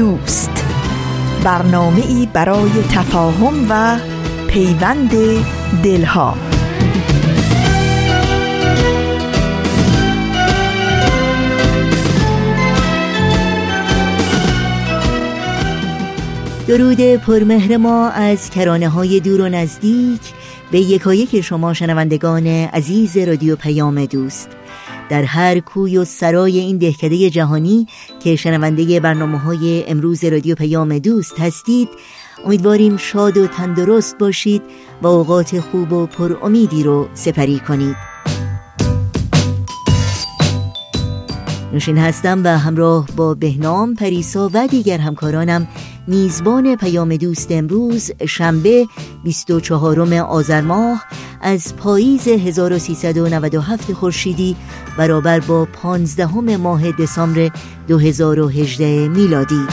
دوست. برنامه ای برای تفاهم و پیوند دلها. درود پرمهر ما از کرانه های دور و نزدیک. به یکایک شما شنوندگان عزیز رادیو پیام دوست. در هر کوی و سرای این دهکده جهانی که شنونده برنامه های امروز رادیو پیام دوست هستید امیدواریم شاد و تندرست باشید و اوقات خوب و پر امیدی رو سپری کنید. نوشین هستم و همراه با بهنام پریسا و دیگر همکارانم میزبان پیام دوست امروز شنبه 24 آذر ماه از پاییز 1397 خورشیدی برابر با 15 ماه دسامبر 2018 میلادی.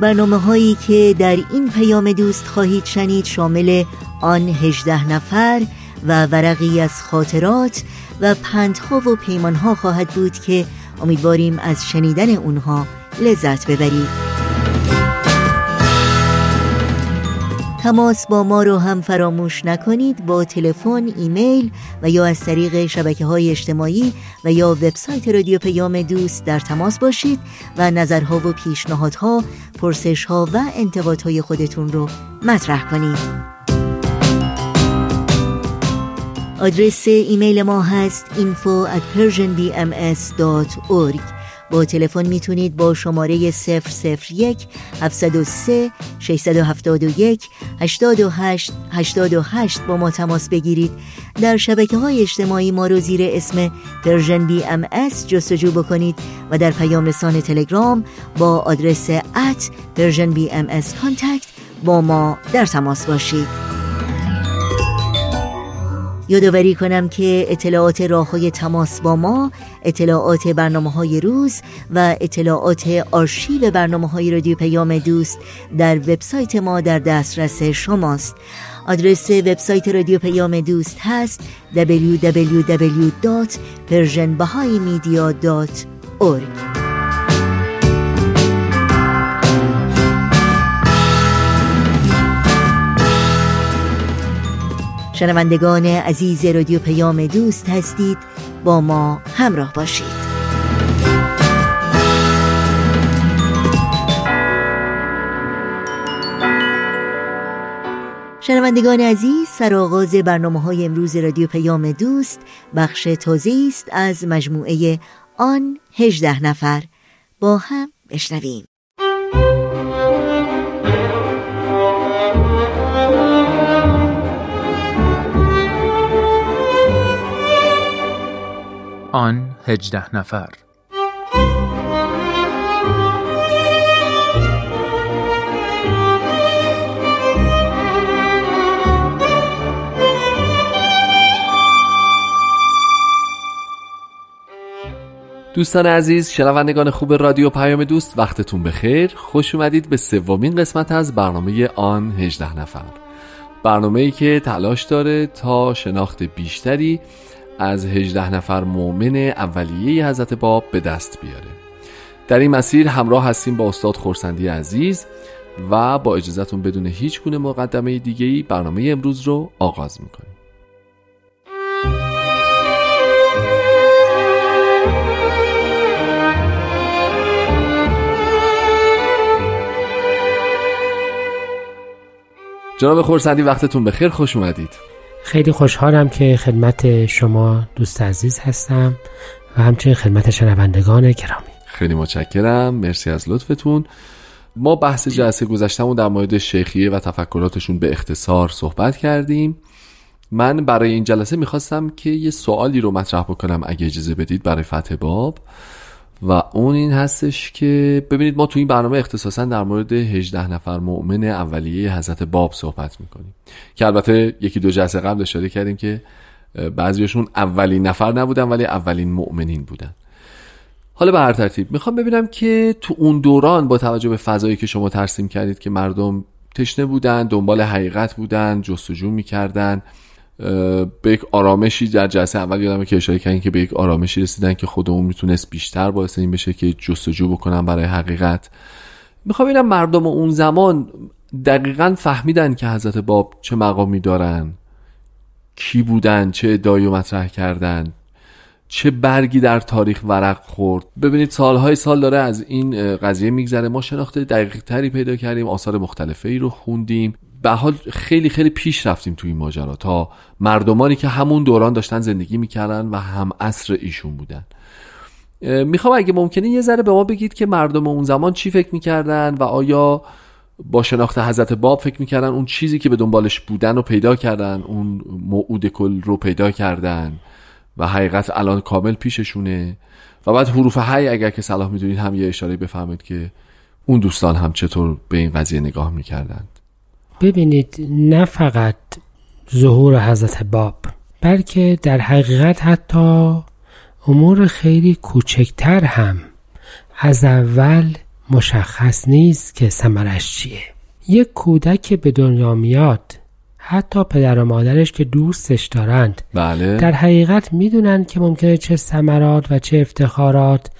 برنامه هایی که در این پیام دوست خواهید شنید شامل آن 18 نفر و ورقی از خاطرات و پندها و پیمانها خواهد بود که امیدواریم از شنیدن اونها لذت ببرید تماس با ما رو هم فراموش نکنید با تلفن، ایمیل و یا از طریق شبکه های اجتماعی و یا وبسایت رادیو پیام دوست در تماس باشید و نظرها و پیشنهادها، پرسشها و انتقادهای خودتون رو مطرح کنید. آدرس ایمیل ما هست info at persianbms.org با تلفن می‌تونید با شماره 001 703 671 828 828 با ما تماس بگیرید. در شبکه های اجتماعی ما رو زیر اسم Persian BMS جستجو بکنید و در پیام رسان تلگرام با آدرس at Persian BMS contact با ما در تماس باشید. یادآوری کنم که اطلاعات راه های تماس با ما اطلاعات برنامه های روز و اطلاعات آرشیو برنامه های رادیو پیام دوست در وبسایت ما در دسترس شماست. آدرس وبسایت رادیو پیام دوست هست www.persianbahaimedia.org شنوندگان عزیز رادیو پیام دوست هستید با ما همراه باشید. شنوندگان عزیز سرآغاز برنامه های امروز رادیو پیام دوست بخش تازه است از مجموعه آن هجده نفر. با هم بشنویم. آن هجده نفر. دوستان عزیز شنوندگان خوب رادیو پیام دوست وقتتون بخیر. خوش اومدید به سومین قسمت از برنامه آن هجده نفر. برنامه ای که تلاش داره تا شناخت بیشتری از هجده نفر مؤمن اولیه حضرت باب به دست بیاره. در این مسیر همراه هستیم با استاد خورسندی عزیز و با اجازهتون بدون هیچ گونه مقدمه دیگه برنامه امروز رو آغاز می‌کنیم. جناب خورسندی وقتتون بخیر. خوش اومدید. خیلی خوشحالم که خدمت شما دوست عزیز هستم و همچنین خدمت شنوندگان گرامی. خیلی متشکرم. مرسی از لطفتون. ما بحث جلسه گذشتمون در مورد شیخیه و تفکراتشون به اختصار صحبت کردیم. من برای این جلسه می‌خواستم که یه سوالی رو مطرح بکنم اگه اجازه بدید برای فتح باب. و اون این هستش که ببینید ما تو این برنامه اختصاصا در مورد 18 نفر مؤمن اولیه حضرت باب صحبت می‌کنیم. که البته یکی دو جلسه قبل اشاره کردیم که بعضیشون اولین نفر نبودن ولی اولین مؤمنین بودن. حالا به هر ترتیب می‌خوام ببینم که تو اون دوران با توجه به فضایی که شما ترسیم کردید که مردم تشنه بودن دنبال حقیقت بودن جستجو می‌کردن به یک آرامشی در جلسه اول یادمه که اشاره کردن که به یک آرامشی رسیدن که خودمون می‌تونست بیشتر باعث این بشه که جستجو بکنن برای حقیقت. می‌خوام ببینم مردم اون زمان دقیقا فهمیدن که حضرت باب چه مقامی دارن کی بودن چه ادعایی مطرح کردن چه برگی در تاریخ ورق خورد. ببینید سالهای سال داره از این قضیه میگذره. ما شناخته دقیق تری پیدا کردیم آثار مختلفه ای رو خوندیم. به حال خیلی خیلی پیش رفتیم توی این ماجرا تا مردمانی که همون دوران داشتن زندگی می‌کردن و هم عصر ایشون بودن. می‌خوام اگه ممکنه یه ذره به ما بگید که مردم اون زمان چی فکر می‌کردن و آیا با شناخت حضرت باب فکر می‌کردن اون چیزی که به دنبالش بودن رو پیدا کردن اون موعود کل رو پیدا کردن و حقیقت الان کامل پیششونه؟ و بعد حروف هی اگر که صلاح می‌دونید هم یه اشاره بفهمید که اون دوستان هم چطور به این قضیه نگاه می‌کردند ببینید نه فقط ظهور حضرت باب بلکه در حقیقت حتی امور خیلی کوچکتر هم از اول مشخص نیست که سمرش چیه. یک کودک به دنیا میاد حتی پدر و مادرش که دوستش دارند بله. در حقیقت می‌دونن که ممکنه چه ثمرات و چه افتخارات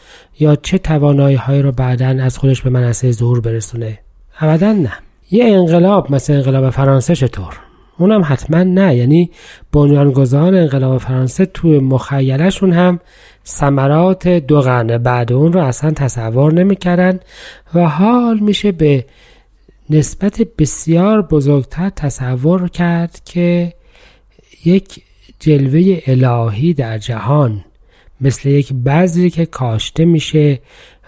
یا چه توانایی های رو بعدا از خودش به منصه ظهور برسونه. ابدا نه. یه انقلاب مثل انقلاب فرانسه چطور؟ اونم حتما نه. یعنی بنیانگذار انقلاب فرانسه توی مخیلشون هم ثمرات دو قرن بعد اون رو اصلا تصور نمی‌کردن و حال میشه به نسبت بسیار بزرگتر تصور کرد که یک جلوه الهی در جهان مثل یک بذری که کاشته میشه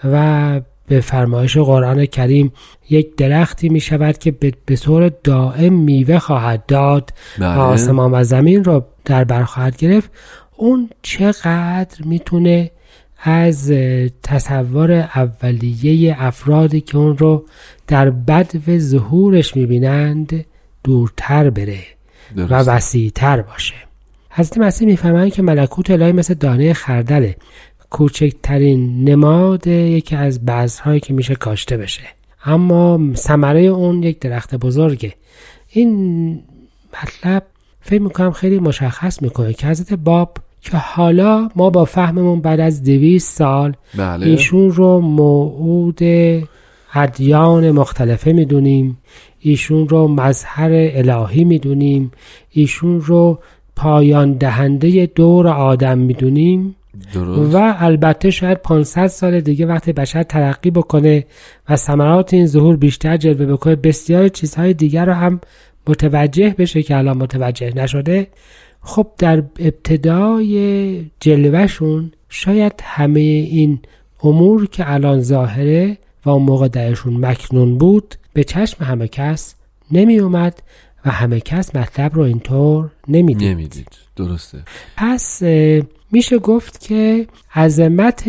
و به فرمایش قرآن کریم یک درختی می شود که به طور دائم میوه خواهد داد بله. آسمان و زمین را در بر خواهد گرفت اون چقدر می‌تونه از تصور اولیه افرادی که اون رو در بد و ظهورش می‌بینند دورتر بره درست. و وسیعتر باشه حضرت مسیح می‌فهمند که ملکوت الهی مثل دانه خردله کوچکترین نماد یکی از بذرهایی که میشه کاشته بشه. اما ثمره اون یک درخت بزرگه. این مطلب فکر می‌کنم خیلی مشخص می‌کنه که حضرت باب که حالا ما با فهممون بعد از دویست سال بله. ایشون رو موعود ادیان مختلفه می‌دونیم. ایشون رو مظهر الهی می‌دونیم. ایشون رو پایان دهنده دور آدم می‌دونیم. درست. و البته شاید 500 سال دیگه وقتی بشر ترقی بکنه و ثمرات این ظهور بیشتر جلوه بکنه. بسیار چیزهای دیگر رو هم متوجه بشه که الان متوجه نشده. خب در ابتدای جلوهشون شاید همه این امور که الان ظاهره و اون موقع درشون مکنون بود به چشم همه کس نمی اومد و همه کس مطلب رو اینطور نمی‌دید. نمی‌دید. درسته. پس میشه گفت که عظمت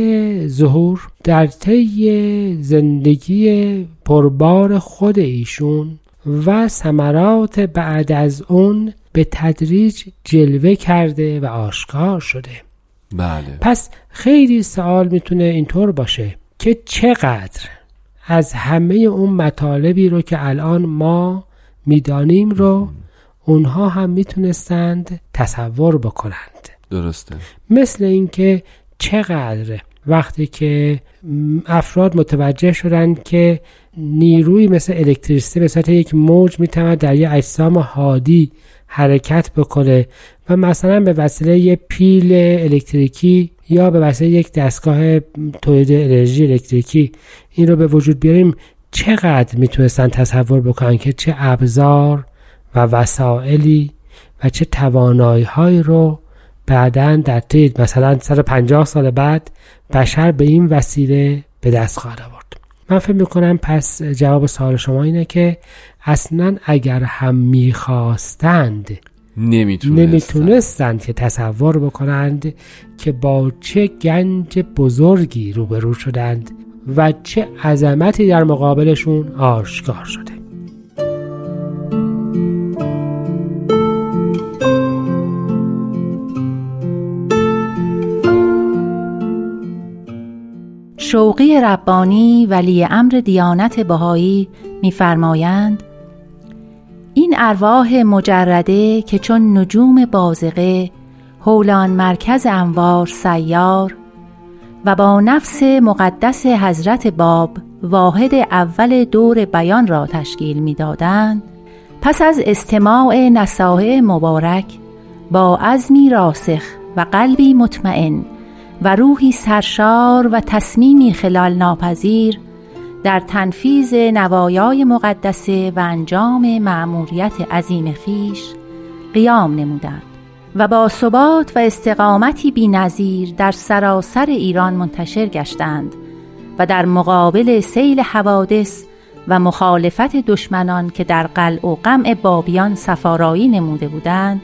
ظهور در طی زندگی پربار خود ایشون و ثمرات بعد از اون به تدریج جلوه کرده و آشکار شده. بله. پس خیلی سوال می‌تونه اینطور باشه که چقدر از همه اون مطالبی رو که الان ما می‌دانیم رو اونها هم می‌تونستند تصور بکنند. درسته. مثل اینکه چقدر وقتی که افراد متوجه شدند که نیروی مثل الکتریسیته به صورت یک موج می‌تواند در یک اجسام هادی حرکت بکنه و مثلا به وسیله یک پیل الکتریکی یا به وسیله یک دستگاه تولید انرژی الکتریکی این رو به وجود بیاریم چقدر می‌تونستن تصور بکنن که چه ابزار و وسایلی و چه توانایی رو بعدا در طی مثلا 150 سال بعد بشر به این وسیله به دست خواهد آورد. من فکر می‌کنم پس جواب سوال شما اینه که اصلا اگر هم می‌خواستند نمی‌تونستن نمی‌تونستند که تصور بکنند که با چه گنج بزرگی روبرو شدند و چه عظمتی در مقابلشون آشکار شده. شوقی ربانی ولی امر دیانت بهایی میفرمایند این ارواح مجرده که چون نجوم بازقه هولان مرکز انوار سیار و با نفس مقدس حضرت باب واحد اول دور بیان را تشکیل می‌دادند پس از استماع نصاح مبارک با عزمی راسخ و قلبی مطمئن و روحی سرشار و تصمیمی خلال ناپذیر در تنفیز نوایای مقدسه و انجام مأموریت عظیم خیش قیام نمودند و با ثبات و استقامتی بینظیر در سراسر ایران منتشر گشتند و در مقابل سیل حوادث و مخالفت دشمنان که در قلع و قمع بابیان سفارایی نموده بودند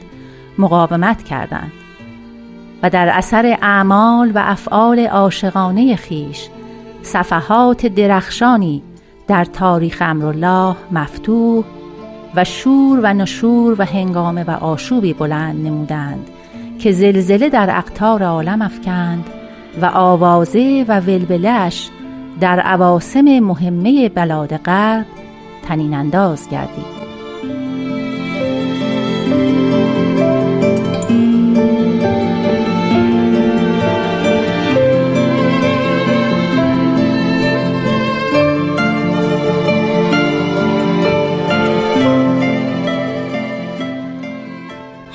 مقاومت کردند. و در اثر اعمال و افعال عاشقانه خیش صفحات درخشانی در تاریخ امرالله مفتوح و شور و نشور و هنگامه و آشوبی بلند نمودند که زلزله در اقتار عالم افکند و آوازه و ولبلش در عواسم مهمه بلاد غرب تنین انداز گردید.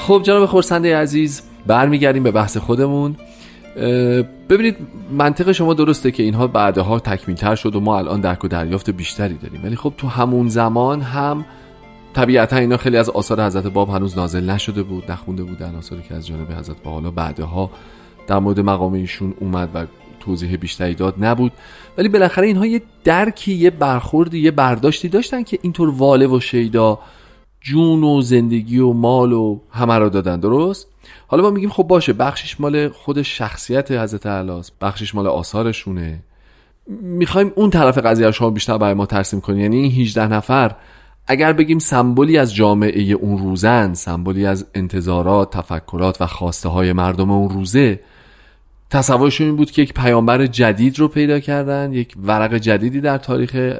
خب جناب خورسنده عزیز برمیگردیم به بحث خودمون. ببینید منطق شما درسته که اینها بعدها تکمیلتر شد و ما الان درک و دریافت بیشتری داریم. ولی خب تو همون زمان هم طبیعتا اینا خیلی از آثار حضرت باب هنوز نازل نشده بود نخونده بودن آثاری که از جانب حضرت با حالا بعدها در مورد مقام ایشون اومد و توضیح بیشتری داد نبود. ولی بالاخره اینها یه درکی یه برخوردی یه برداشتی داشتن که اینطور واله و شیدا جون و زندگی و مال و همه را دادن درست؟ حالا ما میگیم خب باشه بخشش مال خود شخصیت حضرت علاست بخشش مال آثارشونه. می‌خوایم اون طرف قضیه رو شما بیشتر برای ما ترسیم کنیم. یعنی این 18 نفر اگر بگیم سمبولی از جامعه اون روزن سمبولی از انتظارات تفکرات و خواسته های مردم اون روزه تصورشون این بود که یک پیامبر جدید رو پیدا کردن یک ورق جدیدی در تاریخ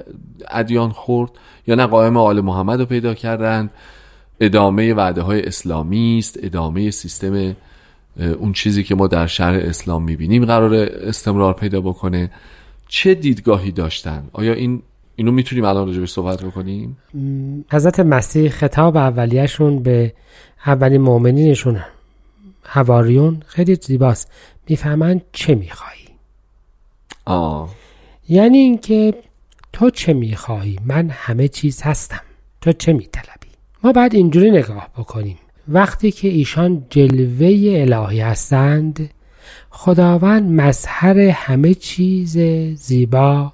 ادیان خورد یا نه قائم آل محمد رو پیدا کردن. ادامه وعده های اسلامی است ادامه سیستم اون چیزی که ما در شهر اسلام می‌بینیم قرار استمرار پیدا بکنه. چه دیدگاهی داشتن؟ آیا این اینو می‌تونیم الان راجبش صحبت بکنیم؟ حضرت مسیح خطاب اولیهشون به اولین مؤمنینشون هواریون خیلی زیباست. می‌فهمن چه میخوایی. آه یعنی اینکه تو چه می‌خواهی من همه چیز هستم. تو چه میطلبی؟ ما بعد اینجوری نگاه بکنیم. وقتی که ایشان جلوه الهی هستند خداوند مظهر همه چیز زیبا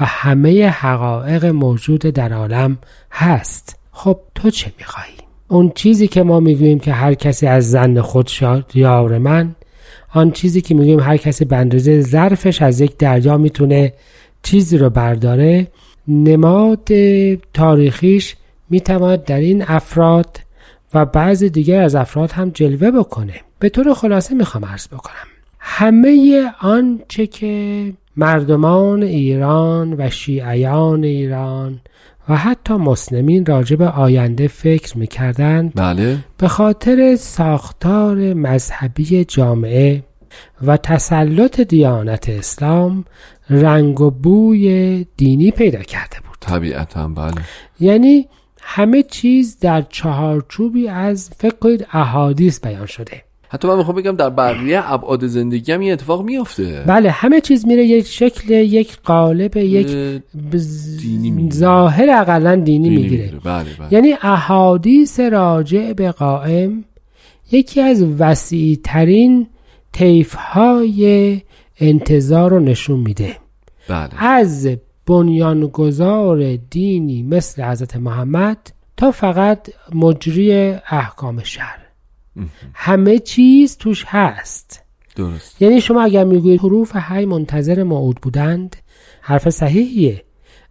و همه حقایق موجود در عالم هست. خب تو چه می‌خواهی اون چیزی که ما می‌گوییم که هر کسی از زن خود یار من آن چیزی که می‌گوییم هر کسی به اندازه ظرفش از یک دریا می‌تونه چیزی رو برداره نماد تاریخیش می‌تواند در این افراد و بعض دیگر از افراد هم جلوه بکنه. به طور خلاصه می‌خوام عرض بکنم. همه آنچه که مردمان ایران و شیعیان ایران و حتی مسلمین راجع به آینده فکر می‌کردند بله. به خاطر ساختار مذهبی جامعه و تسلط دیانت اسلام رنگ و بوی دینی پیدا کرده بود. طبیعتا بله. یعنی همه چیز در چهارچوبی از فکر کنید احادیث بیان شده. حتی من می‌خوام بگم در بقیه ابعاد زندگی هم این اتفاق میافته. بله همه چیز میره یک شکل یک قالب یک دینی می‌گیره. ظاهر اقلا دینی, دینی می‌گیره. می‌گیره. بله بله. یعنی احادیث راجع به قائم یکی از وسیع ترین طیف های انتظار رو نشون میده. بله. از بنیانگذار دینی مثل حضرت محمد تا فقط مجری احکام شهر همه چیز توش هست. درست. یعنی شما اگر می‌گویید حروف حی منتظر موعود بودند حرف صحیحیه.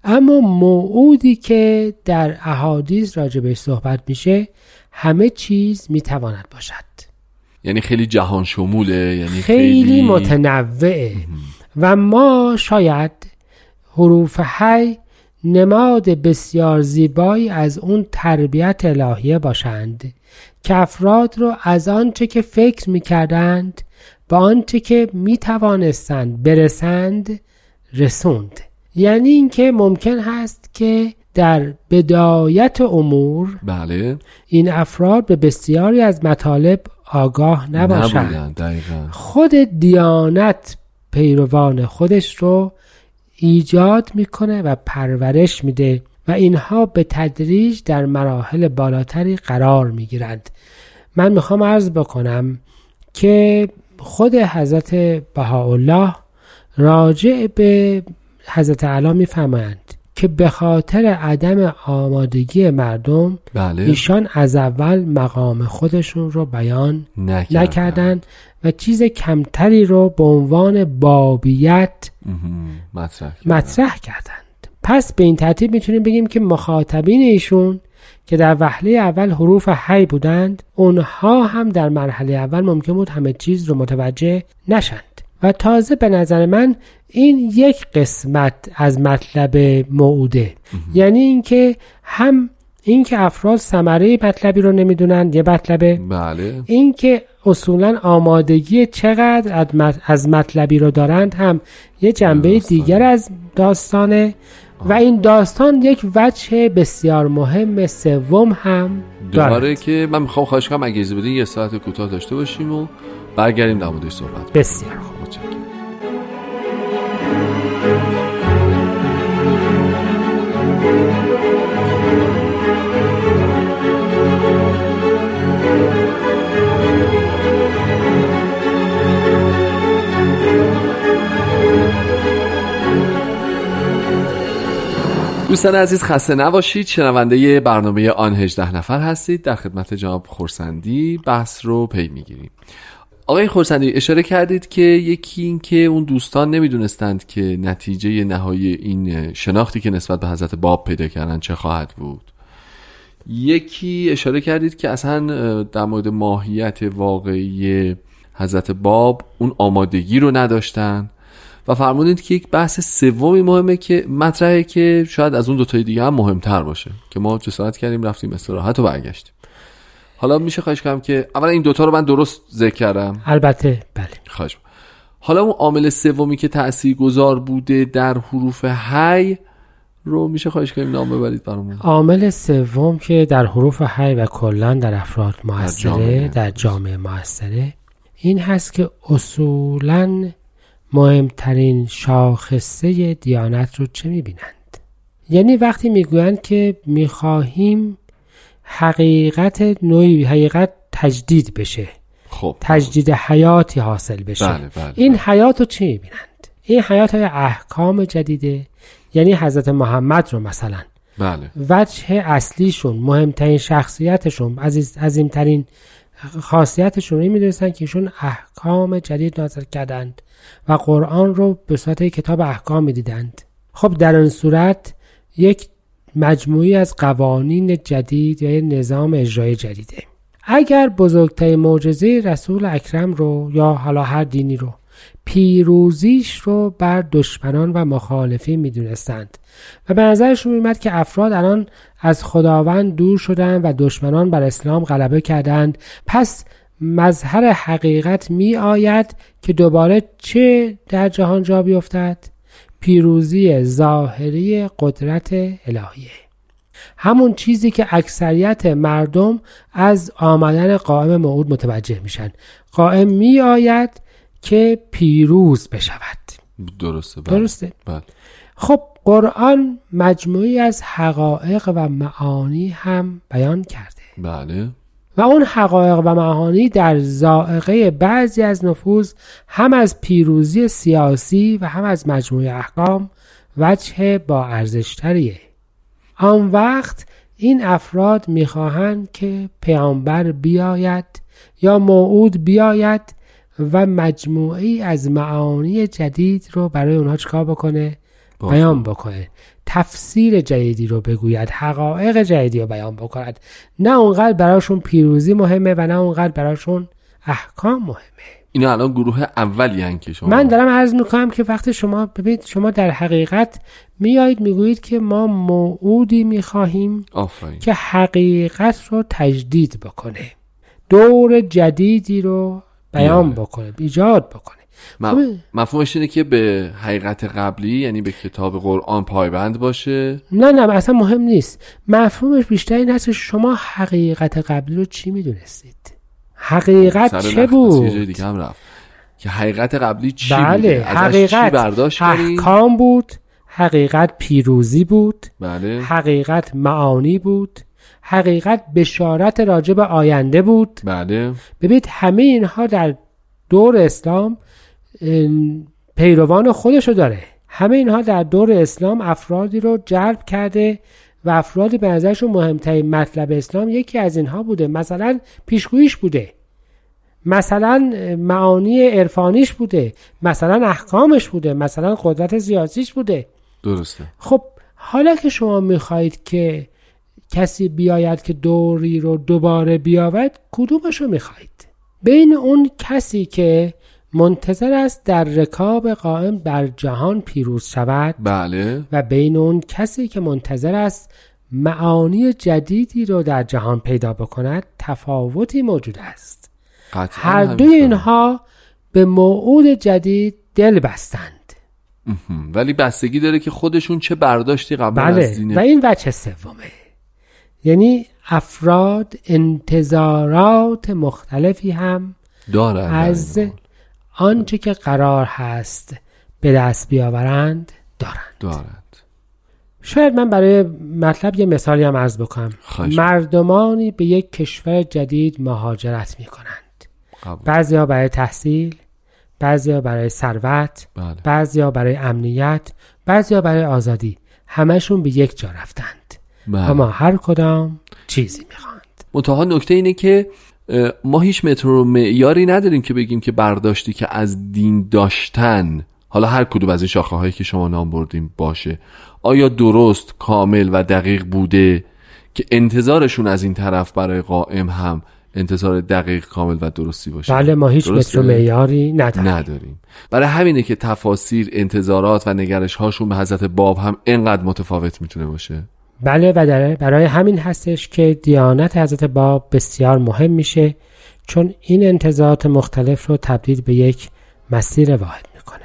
اما موعودی که در احادیث راجبش صحبت میشه همه چیز می‌تواند باشد. یعنی خیلی جهان شموله یعنی خیلی, خیلی متنوعه. و ما شاید حروف حی نماد بسیار زیبایی از اون تربیت الهیه باشند. که افراد رو از آنچه که فکر می‌کردند به آنچه که می‌توانستند برسند رسوند. یعنی اینکه ممکن هست که در بدایت امور بله. این افراد به بسیاری از مطالب آگاه نباشند. خود دیانت پیروان خودش رو ایجاد می‌کنه و پرورش میده. و اینها به تدریج در مراحل بالاتری قرار می‌گیرند من می‌خوام عرض بکنم که خود حضرت بهاءالله راجع به حضرت علا می‌فهمند که به خاطر عدم آمادگی مردم بله ایشان از اول مقام خودشون رو بیان نکردن, نکردند و چیز کمتری رو به عنوان بابیت مهم. مطرح کردن. پس به این ترتیب می‌تونیم بگیم که مخاطبین ایشون که در وهله اول حروف حی بودند اونها هم در مرحله اول ممکن بود همه چیز رو متوجه نشند. و تازه به نظر من این یک قسمت از مطلب موعوده. یعنی اینکه هم اینکه افراد ثمره مطلبی رو نمی‌دونند یه مطلبه. بله. اینکه اصولا آمادگی چقدر از مط- از مطلبی رو دارند هم یه جنبه داستانه. دیگر از داستانه. و این داستان یک وجه بسیار مهم سوم هم داره دارد که من می‌خوام خواهش کنم اگه اجازه بدین یه ساعت کوتاه داشته باشیم و برگردیم در موردش صحبت. بسیار خوب متشکرم. دوستان عزیز خسته نباشید. شنونده برنامه آن 18 نفر هستید. در خدمت جناب خورسندی بحث رو پی می‌گیریم. آقای خورسندی اشاره کردید که یکی این که اون دوستان نمی‌دونستند که نتیجه نهایی این شناختی که نسبت به حضرت باب پیدا کردن چه خواهد بود. یکی اشاره کردید که اصلا در مورد ماهیت واقعی حضرت باب اون آمادگی رو نداشتن. و فرمودید که یک بحث سومی مهمه که مطرحه که شاید از اون دوتای دیگه هم مهمتر باشه که ما جسارت کردیم رفتیم استراحت و برگشتیم حالا میشه خواهش کنم که اولا این دوتا رو من درست ذکر کردم البته بله خواهش. حالا اون عامل سومی که تأثیر گذار بوده در حروف هی رو میشه خواهش کنیم نام ببرید برامون عامل سوم که در حروف حی و کلا در افراد موثره. در جامعه موثره این هست که اصولا مهمترین شاخصه دیانت رو چه می‌بینند؟ یعنی وقتی می‌گویند که می‌خواهیم حقیقت نوعی حقیقت تجدید بشه خب. تجدید حیاتی حاصل بشه بله بله این حیات رو چی می‌بینند؟ این حیات های احکام جدیده یعنی حضرت محمد رو مثلا. بله. وجه اصلیشون مهمترین شخصیتشون عزیز عظیمترین خاصیتشون رو می‌دونستن که ایشون احکام جدید نازل کردند و قرآن رو به صورت کتاب احکام می‌دیدند. خب در این صورت یک مجموعی از قوانین جدید یا نظام اجرای جدیده. اگر بزرگترین معجزه رسول اکرم رو یا حالا هر دینی رو پیروزیش رو بر دشمنان و مخالفین می‌دونستند و به نظرشون میومد که افراد الان از خداوند دور شدند و دشمنان بر اسلام غلبه کردند. پس مظهر حقیقت می آید که دوباره چه در جهان جا بیفتد؟ پیروزی ظاهری قدرت الهیه همون چیزی که اکثریت مردم از آمدن قائم موعود متوجه میشن. قائم می آید که پیروز بشود. درسته بله. درسته. بله. خب قرآن مجموعی از حقایق و معانی هم بیان کرده. بله. و اون حقایق و معانی در زائقه بعضی از نفوذ هم از پیروزی سیاسی و هم از مجموعه احکام وجه با ارزشتریه. آن وقت این افراد می‌خواهند که پیامبر بیاید یا موعود بیاید و مجموعی از معانی جدید رو برای اونها چکار بکنه. بیان بکنه. تفسیر جدیدی رو بگوید حقایق جدیدی رو بیان بکند. نه اونقدر براشون پیروزی مهمه و نه اونقدر براشون احکام مهمه. اینا الان گروه اولی که شما من دارم عرض می‌کنم که وقتی شما ببینید شما در حقیقت میایید می‌گویید که ما موعودی می‌خواهیم آفرین. که حقیقت رو تجدید بکنه. دور جدیدی رو بیان بیاره. بکنه ایجاد بکنه. مفهومش اینه که به حقیقت قبلی یعنی به کتاب قرآن پایبند باشه. نه نه اصلا مهم نیست. مفهومش بیشتر این هست که شما حقیقت قبلی رو چی می‌دونستید؟ حقیقت سر چه بود؟ دیگه هم رفت. که حقیقت قبلی چی بله بوده؟ ازش چی حقیقت برداشت احکام بود حقیقت پیروزی بود بله. حقیقت معانی بود حقیقت بشارت راجع به آینده بود. بله. ببینید همه اینها در دور اسلام پیروان خودشو داره. همه اینها در دور اسلام افرادی رو جلب کرده و افرادی به نظرشون مهمترین مطلب اسلام یکی از اینها بوده. مثلا پیشگویش بوده. مثلا معانی عرفانیش بوده. مثلا احکامش بوده. مثلا قدرت سیاسیش بوده. درسته. خب حالا که شما می‌خواهید که کسی بیاید که دوری رو دوباره بیاورد کدومش رو می‌خواهید؟ بین اون کسی که منتظر است در رکاب قائم بر جهان پیروز شود بله و بین اون کسی که منتظر است معانی جدیدی رو در جهان پیدا بکند تفاوتی موجود است هر دوی. اینها به موعود جدید دل بستند. ولی بستگی داره که خودشون چه برداشتی قبل از بله دین و این وجه سومه یعنی افراد انتظارات مختلفی هم دارن از حال. آنچه که قرار هست به دست بیاورند دارند. دارند. شاید من برای مطلب یه مثالی هم عرض بکنم. مردمانی به یک کشور جدید مهاجرت می کنند قبول. بعضیا برای تحصیل بعضیا برای ثروت بله. بعضیا برای امنیت بعضیا برای آزادی. همشون به یک جا رفتند. بله. اما هر کدام چیزی می‌خواند. منتها نکته اینه که ما هیچ متر و معیاری نداریم که بگیم که برداشتی که از دین داشتن حالا هر کدوم از این شاخه هایی که شما نام بردیم باشه. آیا درست کامل و دقیق بوده که انتظارشون از این طرف برای قائم هم انتظار دقیق کامل و درستی باشه؟ بله ما هیچ درسته؟ متر و معیاری نداریم. نداریم. برای همینه که تفاسیر انتظارات و نگرش هاشون به حضرت باب هم انقدر متفاوت می‌تونه باشه. بله و در- برای همین هستش که دیانت حضرت باب بسیار مهم میشه چون این انتظارات مختلف رو تبدیل به یک مسیر واحد می‌کنه.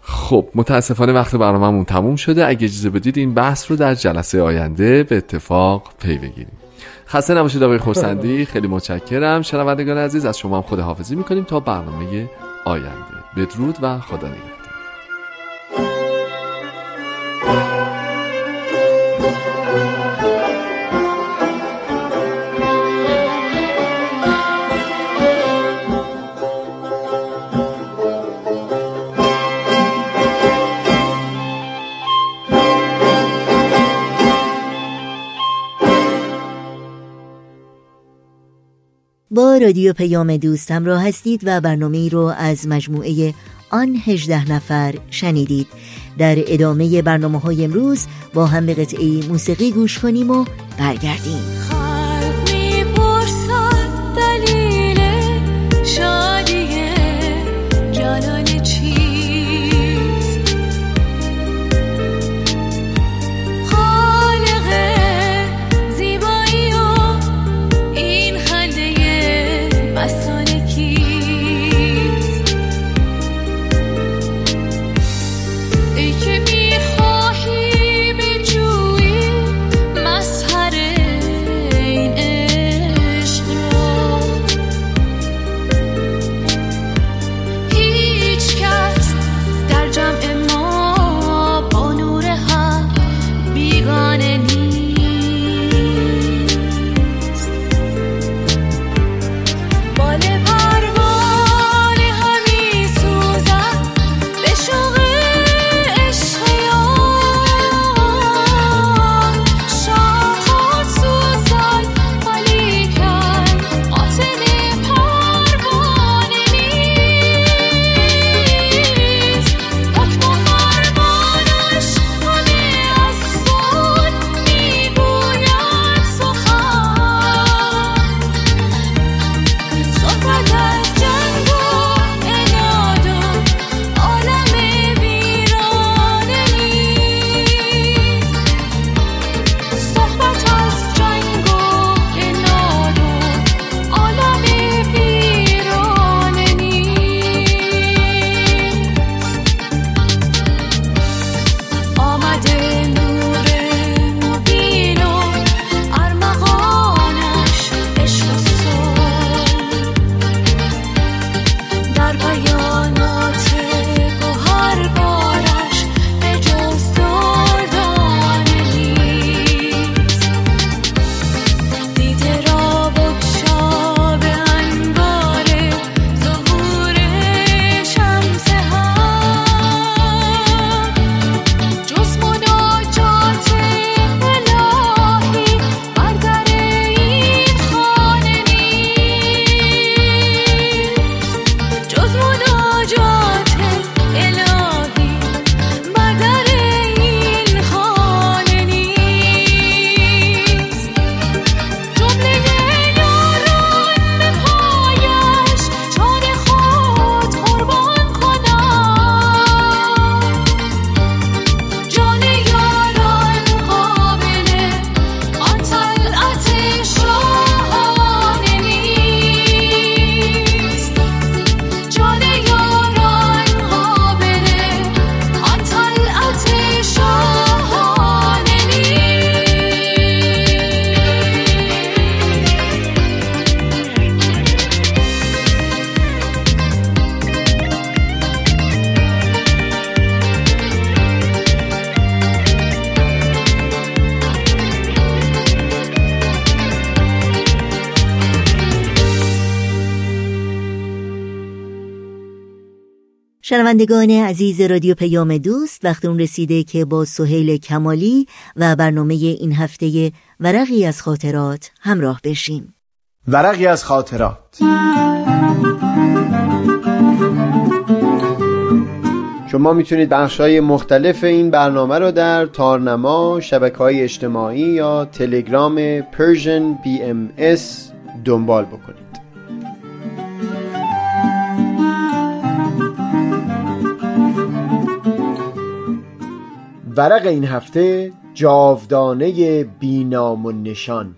خب متاسفانه وقت برنامه‌مون تموم شده. اگه اجازه بدید این بحث رو در جلسه آینده به اتفاق پی بگیریم. خسته نباشید آقای خورسندی. خیلی متشکرم. شنوندگان عزیز از شما هم خداحافظی می‌کنیم تا برنامه آینده. بدرود و خدا نگهدار. با رادیو پیام دوست همراه هستید و برنامه ای رو از مجموعه آن 18 نفر شنیدید. در ادامه برنامه های امروز با هم به قطعه موسیقی گوش کنیم و برگردیم. شنوندگان عزیز رادیو پیام دوست وقت اون رسیده که با سهیل کمالی و برنامه این هفته ورقی از خاطرات همراه بشیم. ورقی از خاطرات. شما می‌تونید بخش های مختلف این برنامه رو در تارنما، شبکه های اجتماعی یا تلگرام Persian BMS دنبال بکنید. ورق این هفته جاودانه بینام و نشان.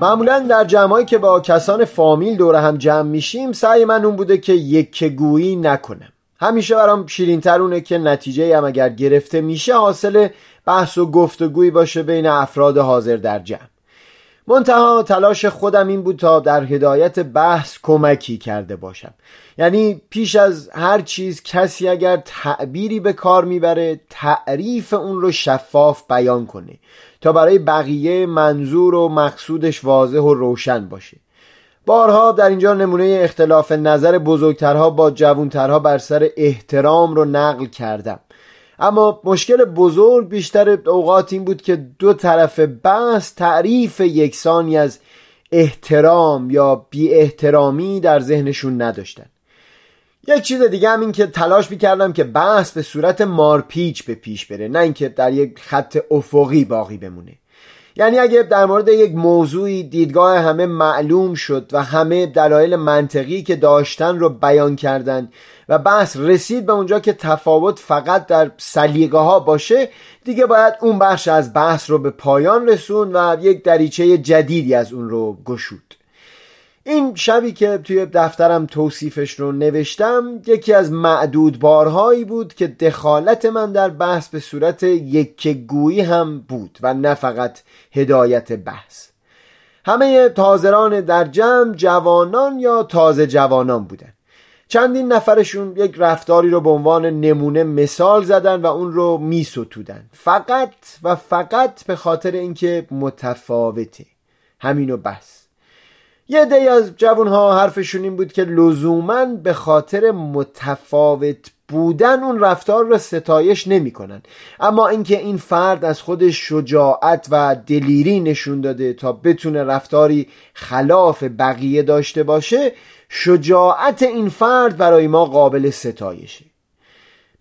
معمولا در جمعایی که با کسان فامیل دور هم جمع میشیم سعی من اون بوده که یک گویی نکنم. همیشه برام شیرین ترونه که نتیجه هم اگر گرفته میشه حاصل بحث و گفتگویی باشه بین افراد حاضر در جمع. منتها تلاش خودم این بود تا در هدایت بحث کمکی کرده باشم. یعنی پیش از هر چیز کسی اگر تعبیری به کار می‌بره تعریف اون رو شفاف بیان کنه تا برای بقیه منظور و مقصودش واضح و روشن باشه. بارها در اینجا نمونه اختلاف نظر بزرگترها با جوانترها بر سر احترام رو نقل کردم. اما مشکل بزرگ بیشتر اوقات این بود که دو طرف بحث تعریف یکسانی از احترام یا بی احترامی در ذهنشون نداشتن. یک چیز دیگه هم این که تلاش می‌کردم که بحث به صورت مارپیچ به پیش بره نه اینکه در یک خط افقی باقی بمونه. یعنی اگه در مورد یک موضوعی دیدگاه همه معلوم شد و همه دلایل منطقی که داشتن رو بیان کردن و بحث رسید به اونجا که تفاوت فقط در سلیقه ها باشه دیگه باید اون بخش از بحث رو به پایان رسون و یک دریچه جدیدی از اون رو گشود. این شبی که توی دفترم توصیفش رو نوشتم یکی از معدود بارهایی بود که دخالت من در بحث به صورت یک گویی هم بود و نه فقط هدایت بحث. همه تازران در جمع جوانان یا تازه جوانان بودن. چندین نفرشون یک رفتاری رو به عنوان نمونه مثال زدن و اون رو می ستودن فقط و فقط به خاطر اینکه متفاوته. همینو بس. یه دی از جوانها حرفشون این بود که لزوما به خاطر متفاوت بودن اون رفتار رو ستایش نمی‌کنن. اما اینکه این فرد از خودش شجاعت و دلیری نشون داده تا بتونه رفتاری خلاف بقیه داشته باشه شجاعت این فرد برای ما قابل ستایشه.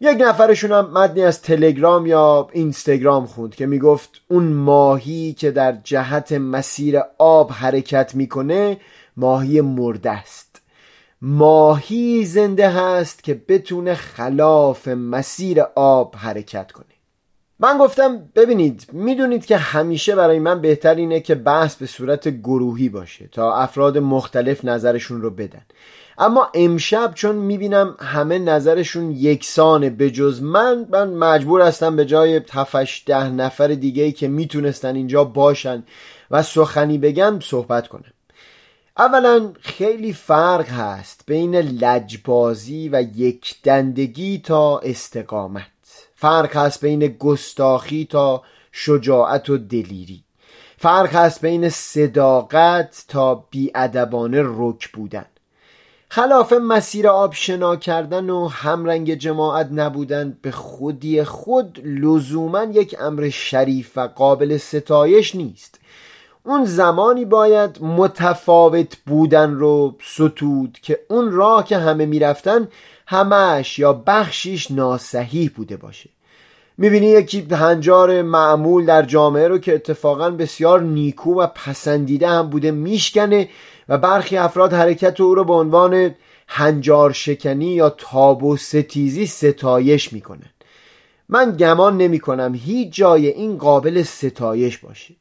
یک نفرشون هم مدنی از تلگرام یا اینستاگرام خوند که می‌گفت اون ماهی که در جهت مسیر آب حرکت می‌کنه ماهی مرده است. ماهی زنده هست که بتونه خلاف مسیر آب حرکت کنه. من گفتم ببینید می‌دونید که همیشه برای من بهتر اینه که بحث به صورت گروهی باشه تا افراد مختلف نظرشون رو بدن. اما امشب چون می‌بینم همه نظرشون یکسانه به جز من من مجبور هستم به جای تفش ده نفر دیگه که می‌تونستن اینجا باشن و سخنی بگن صحبت کنم. اولا خیلی فرق هست بین لجبازی و یک دندگی تا استقامت. فرق هست بین گستاخی تا شجاعت و دلیری. فرق هست بین صداقت تا بیادبانه رک بودن. خلاف مسیر آب شنا کردن و همرنگ جماعت نبودن به خودی خود لزوما یک امر شریف و قابل ستایش نیست. اون زمانی باید متفاوت بودن رو ستود که اون راه که همه می‌رفتن همش یا بخشیش ناسحیح بوده باشه. می‌بینی یکی هنجار معمول در جامعه رو که اتفاقا بسیار نیکو و پسندیده هم بوده میشکنه و برخی افراد حرکت او رو به عنوان هنجار شکنی یا تاب و ستیزی ستایش می‌کنن. من گمان نمی کنم هیچ جای این قابل ستایش باشه.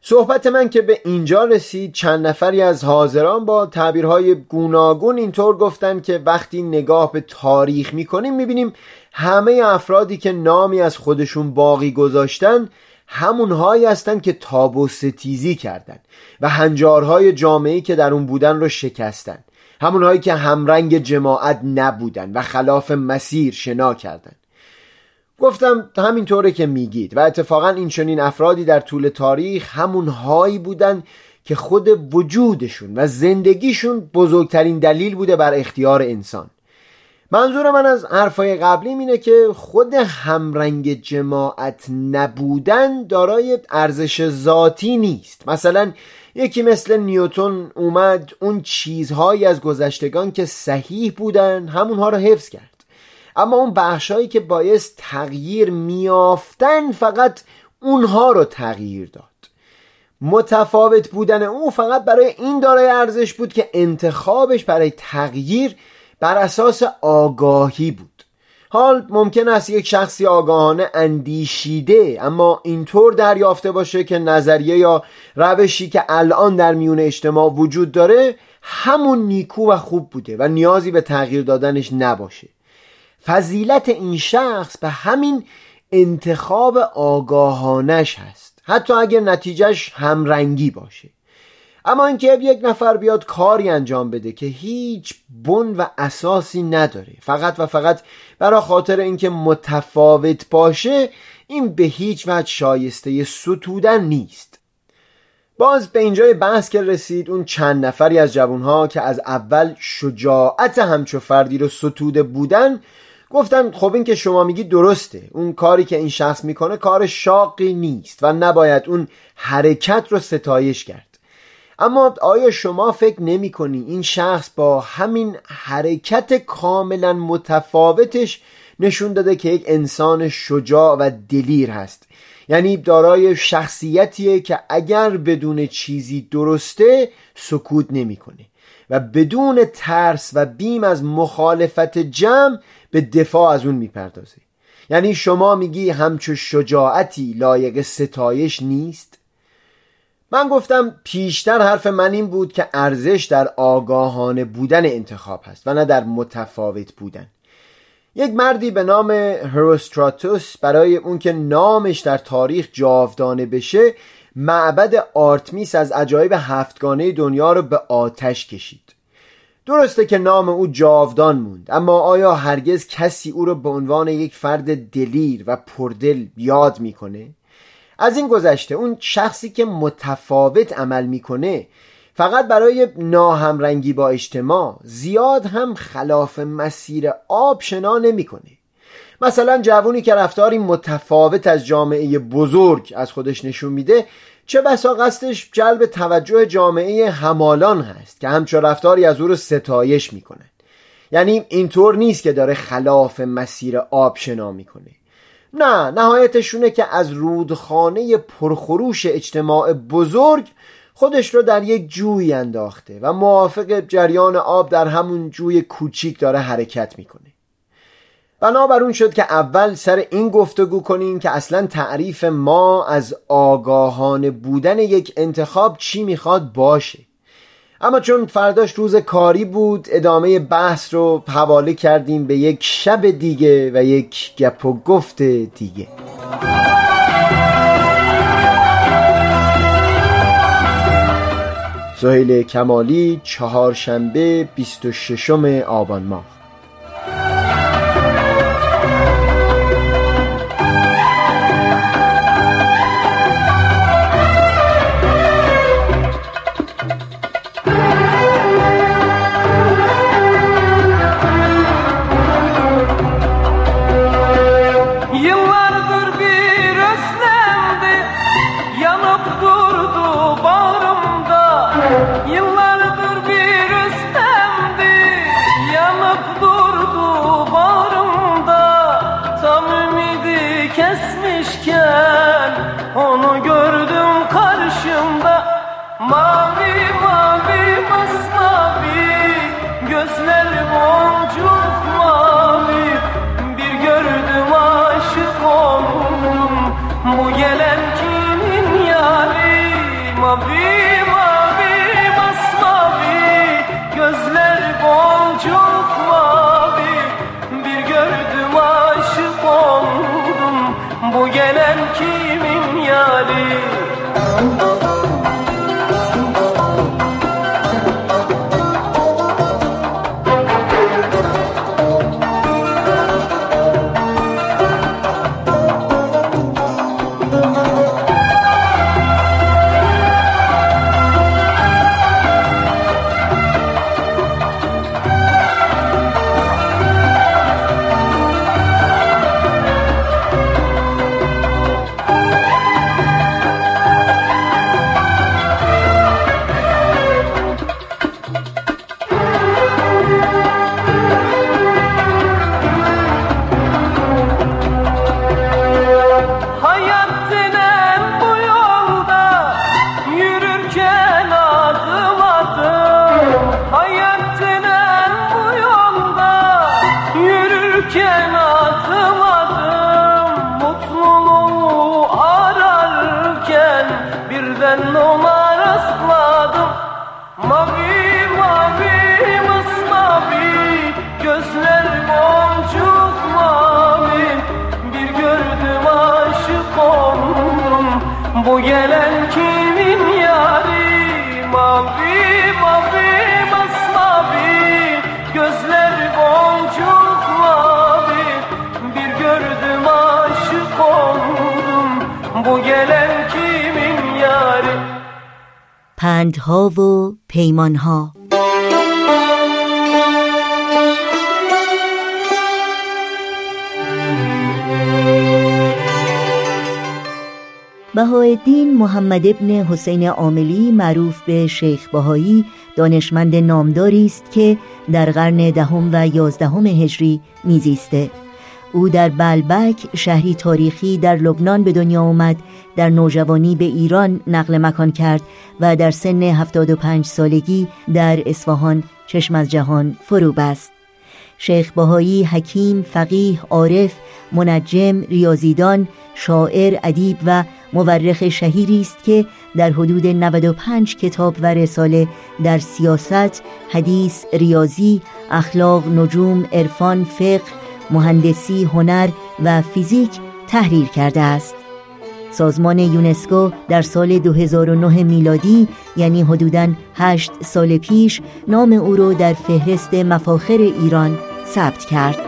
صحبت من که به اینجا رسید چند نفری از حاضران با تعبیرهای گوناگون اینطور گفتن که وقتی نگاه به تاریخ می‌کنیم می‌بینیم همه افرادی که نامی از خودشون باقی گذاشتن همونهایی هستند که تاب و ستیزی کردند و هنجارهای جامعه که در اون بودن رو شکستن. همونهایی که همرنگ جماعت نبودن و خلاف مسیر شنا کردند گفتم همینطوره که میگید و اتفاقا این چنین افرادی در طول تاریخ همون هایی بودن که خود وجودشون و زندگیشون بزرگترین دلیل بوده بر اختیار انسان. منظور من از حرفای قبلی اینه که خود همرنگ جماعت نبودن دارای ارزش ذاتی نیست. مثلا یکی مثل نیوتون اومد اون چیزهایی از گذشتگان که صحیح بودن همونها رو حفظ کرد. اما اون بخشهایی که باعث تغییر میافتن فقط اونها رو تغییر داد. متفاوت بودن او فقط برای این دارای ارزش بود که انتخابش برای تغییر بر اساس آگاهی بود. حال ممکن است یک شخصی آگاهانه اندیشیده اما اینطور دریافته باشه که نظریه یا روشی که الان در میون اجتماع وجود داره همون نیکو و خوب بوده و نیازی به تغییر دادنش نباشه. فضیلت این شخص به همین انتخاب آگاهانش هست. حتی اگر نتیجهش همرنگی باشه. اما اینکه یک نفر بیاد کاری انجام بده که هیچ بن و اساسی نداره. فقط و فقط برای خاطر اینکه متفاوت باشه این به هیچ وجه شایسته ستودن نیست. باز به اینجای بحث که رسید اون چند نفری از جوانها که از اول شجاعت همچو فردی رو ستوده بودن گفتن خب این که شما میگی درسته. اون کاری که این شخص می‌کنه کار شاقی نیست و نباید اون حرکت رو ستایش کرد. اما آیا شما فکر نمی کنی این شخص با همین حرکت کاملا متفاوتش نشون داده که یک انسان شجاع و دلیر هست؟ یعنی دارای شخصیتیه که اگر بدون چیزی درسته سکوت نمی‌کنه و بدون ترس و بیم از مخالفت جمع به دفاع از اون می‌پردازه. یعنی شما میگی همچو شجاعتی لایق ستایش نیست؟ من گفتم پیشتر حرف من این بود که ارزش در آگاهانه بودن انتخاب هست و نه در متفاوت بودن یک مردی به نام هروستراتوس برای اون که نامش در تاریخ جاودانه بشه معبد آرتمیس از عجایب هفتگانه دنیا رو به آتش کشید درسته که نام او جاودان موند اما آیا هرگز کسی او رو به عنوان یک فرد دلیر و پردل یاد می‌کنه؟ از این گذشته اون شخصی که متفاوت عمل می‌کنه فقط برای ناهمرنگی با اجتماع زیاد هم خلاف مسیر آب شنا نمی‌کنه. مثلا جوونی که رفتاری متفاوت از جامعه بزرگ از خودش نشون میده چه بسا قصدش جلب توجه جامعه همالان هست که همچون رفتاری از او رو ستایش می‌کنن یعنی اینطور نیست که داره خلاف مسیر آب شنا می‌کنه. نه نهایتشونه که از رودخانه پرخروش اجتماع بزرگ خودش رو در یک جوی انداخته و موافق جریان آب در همون جوی کوچیک داره حرکت می‌کنه. بنابر شد که اول سر این گفتگو کنیم که اصلا تعریف ما از آگاهانه بودن یک انتخاب چی می‌خواد باشه. اما چون فرداش روز کاری بود ادامه بحث رو حواله کردیم به یک شب دیگه و یک گپ و گفت دیگه. سهیل کمالی چهارشنبه 26 آبان ماه. more. Mavi mavi masmavi gözler boncuk mavi Bir gördüm aşık oldum. Bu gelen kimin yari Mavi mavi masmavi gözler boncuk mavi Bir gördüm aşık oldum. Bu gelen پندها و پیمانها. بهایالدین محمد ابن حسین عاملی معروف به شیخ بهایی دانشمند نامداری است که در قرن دهم و یازدهم هجری میزیسته. او در بلبک شهری تاریخی در لبنان به دنیا آمد در نوجوانی به ایران نقل مکان کرد و در سن 75 سالگی در اصفهان چشم از جهان فرو بست. شیخ بهایی حکیم، فقیه، عارف، منجم، ریاضیدان، شاعر، ادیب و مورخ شهیری است که در حدود 95 کتاب و رساله در سیاست، حدیث، ریاضی، اخلاق، نجوم، عرفان، فقه، مهندسی، هنر و فیزیک تحریر کرده است. سازمان یونسکو در سال 2009 میلادی یعنی حدوداً 8 سال پیش نام او را در فهرست مفاخر ایران ثبت کرد.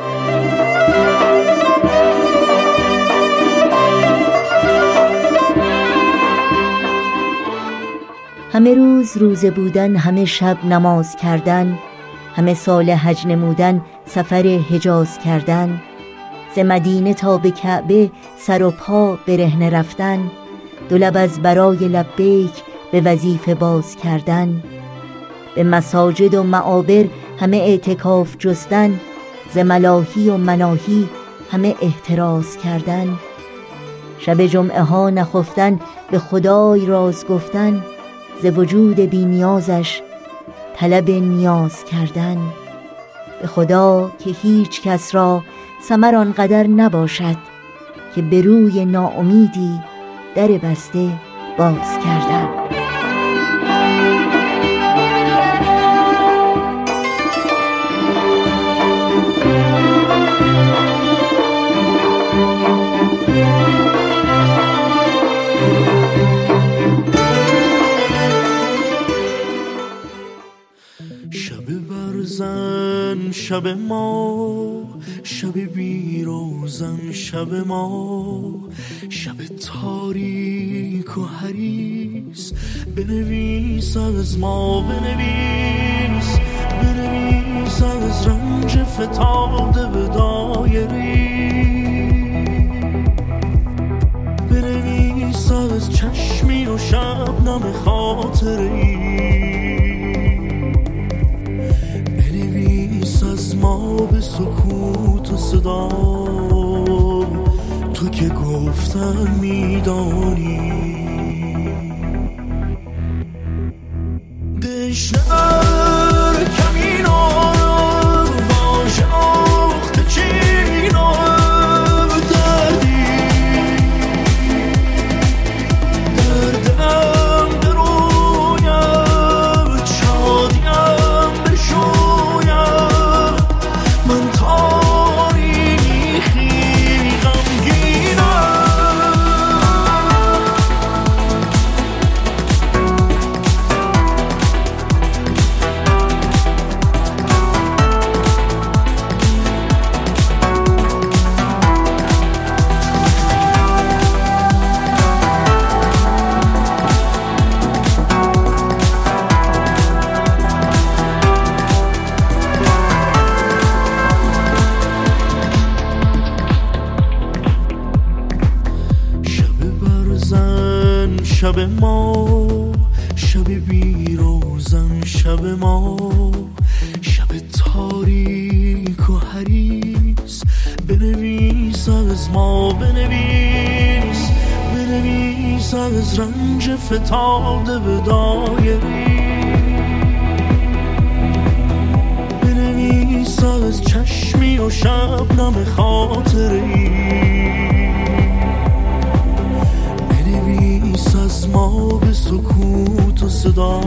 همه روز روزه بودن همه شب نماز کردن همه سال حج نمودن سفر حجاز کردن ز مدینه تا به کعبه سر و پا برهنه رفتن دو از برای لبیک به وظیفه باز کردن به مساجد و معابر همه اعتکاف جستن ز ملاهی و مناهی همه احتراز کردن شب جمعه ها نخفتن به خدای راز گفتن ز وجود بی نیازش طلب نیاز کردن. به خدا که هیچ کس را ثمر آنقدر نباشد که به روی ناامیدی در بسته باز کردن. شب ما شب بیروزن شب ما. شب تاریک و حریس بنویس از ما بنویس بنویس از رنج فتاده به دایری. بنویس از چشمی و شبنم خاطری. به سکوت و صدا. تو که گفتن میدانی. بنویس از رنج فتاده به دایری. بنویس از چشمی و شبنم خاطری. بنویس از ما به سکوت و صدا.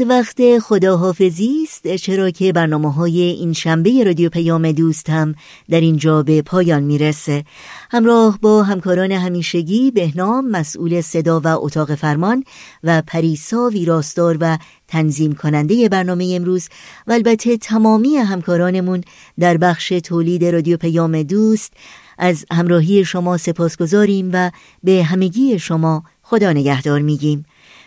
وقت وقت خداحافظی است. چرا که برنامه های این شنبه رادیو پیام دوست هم در اینجا به پایان می‌رسه. همراه با همکاران همیشگی بهنام مسئول صدا و اتاق فرمان و پریسا ویراستار و تنظیم کننده برنامه امروز و البته تمامی همکارانمون در بخش تولید رادیو پیام دوست از همراهی شما سپاسگزاریم و به همگی شما خدا نگهدار میگیم.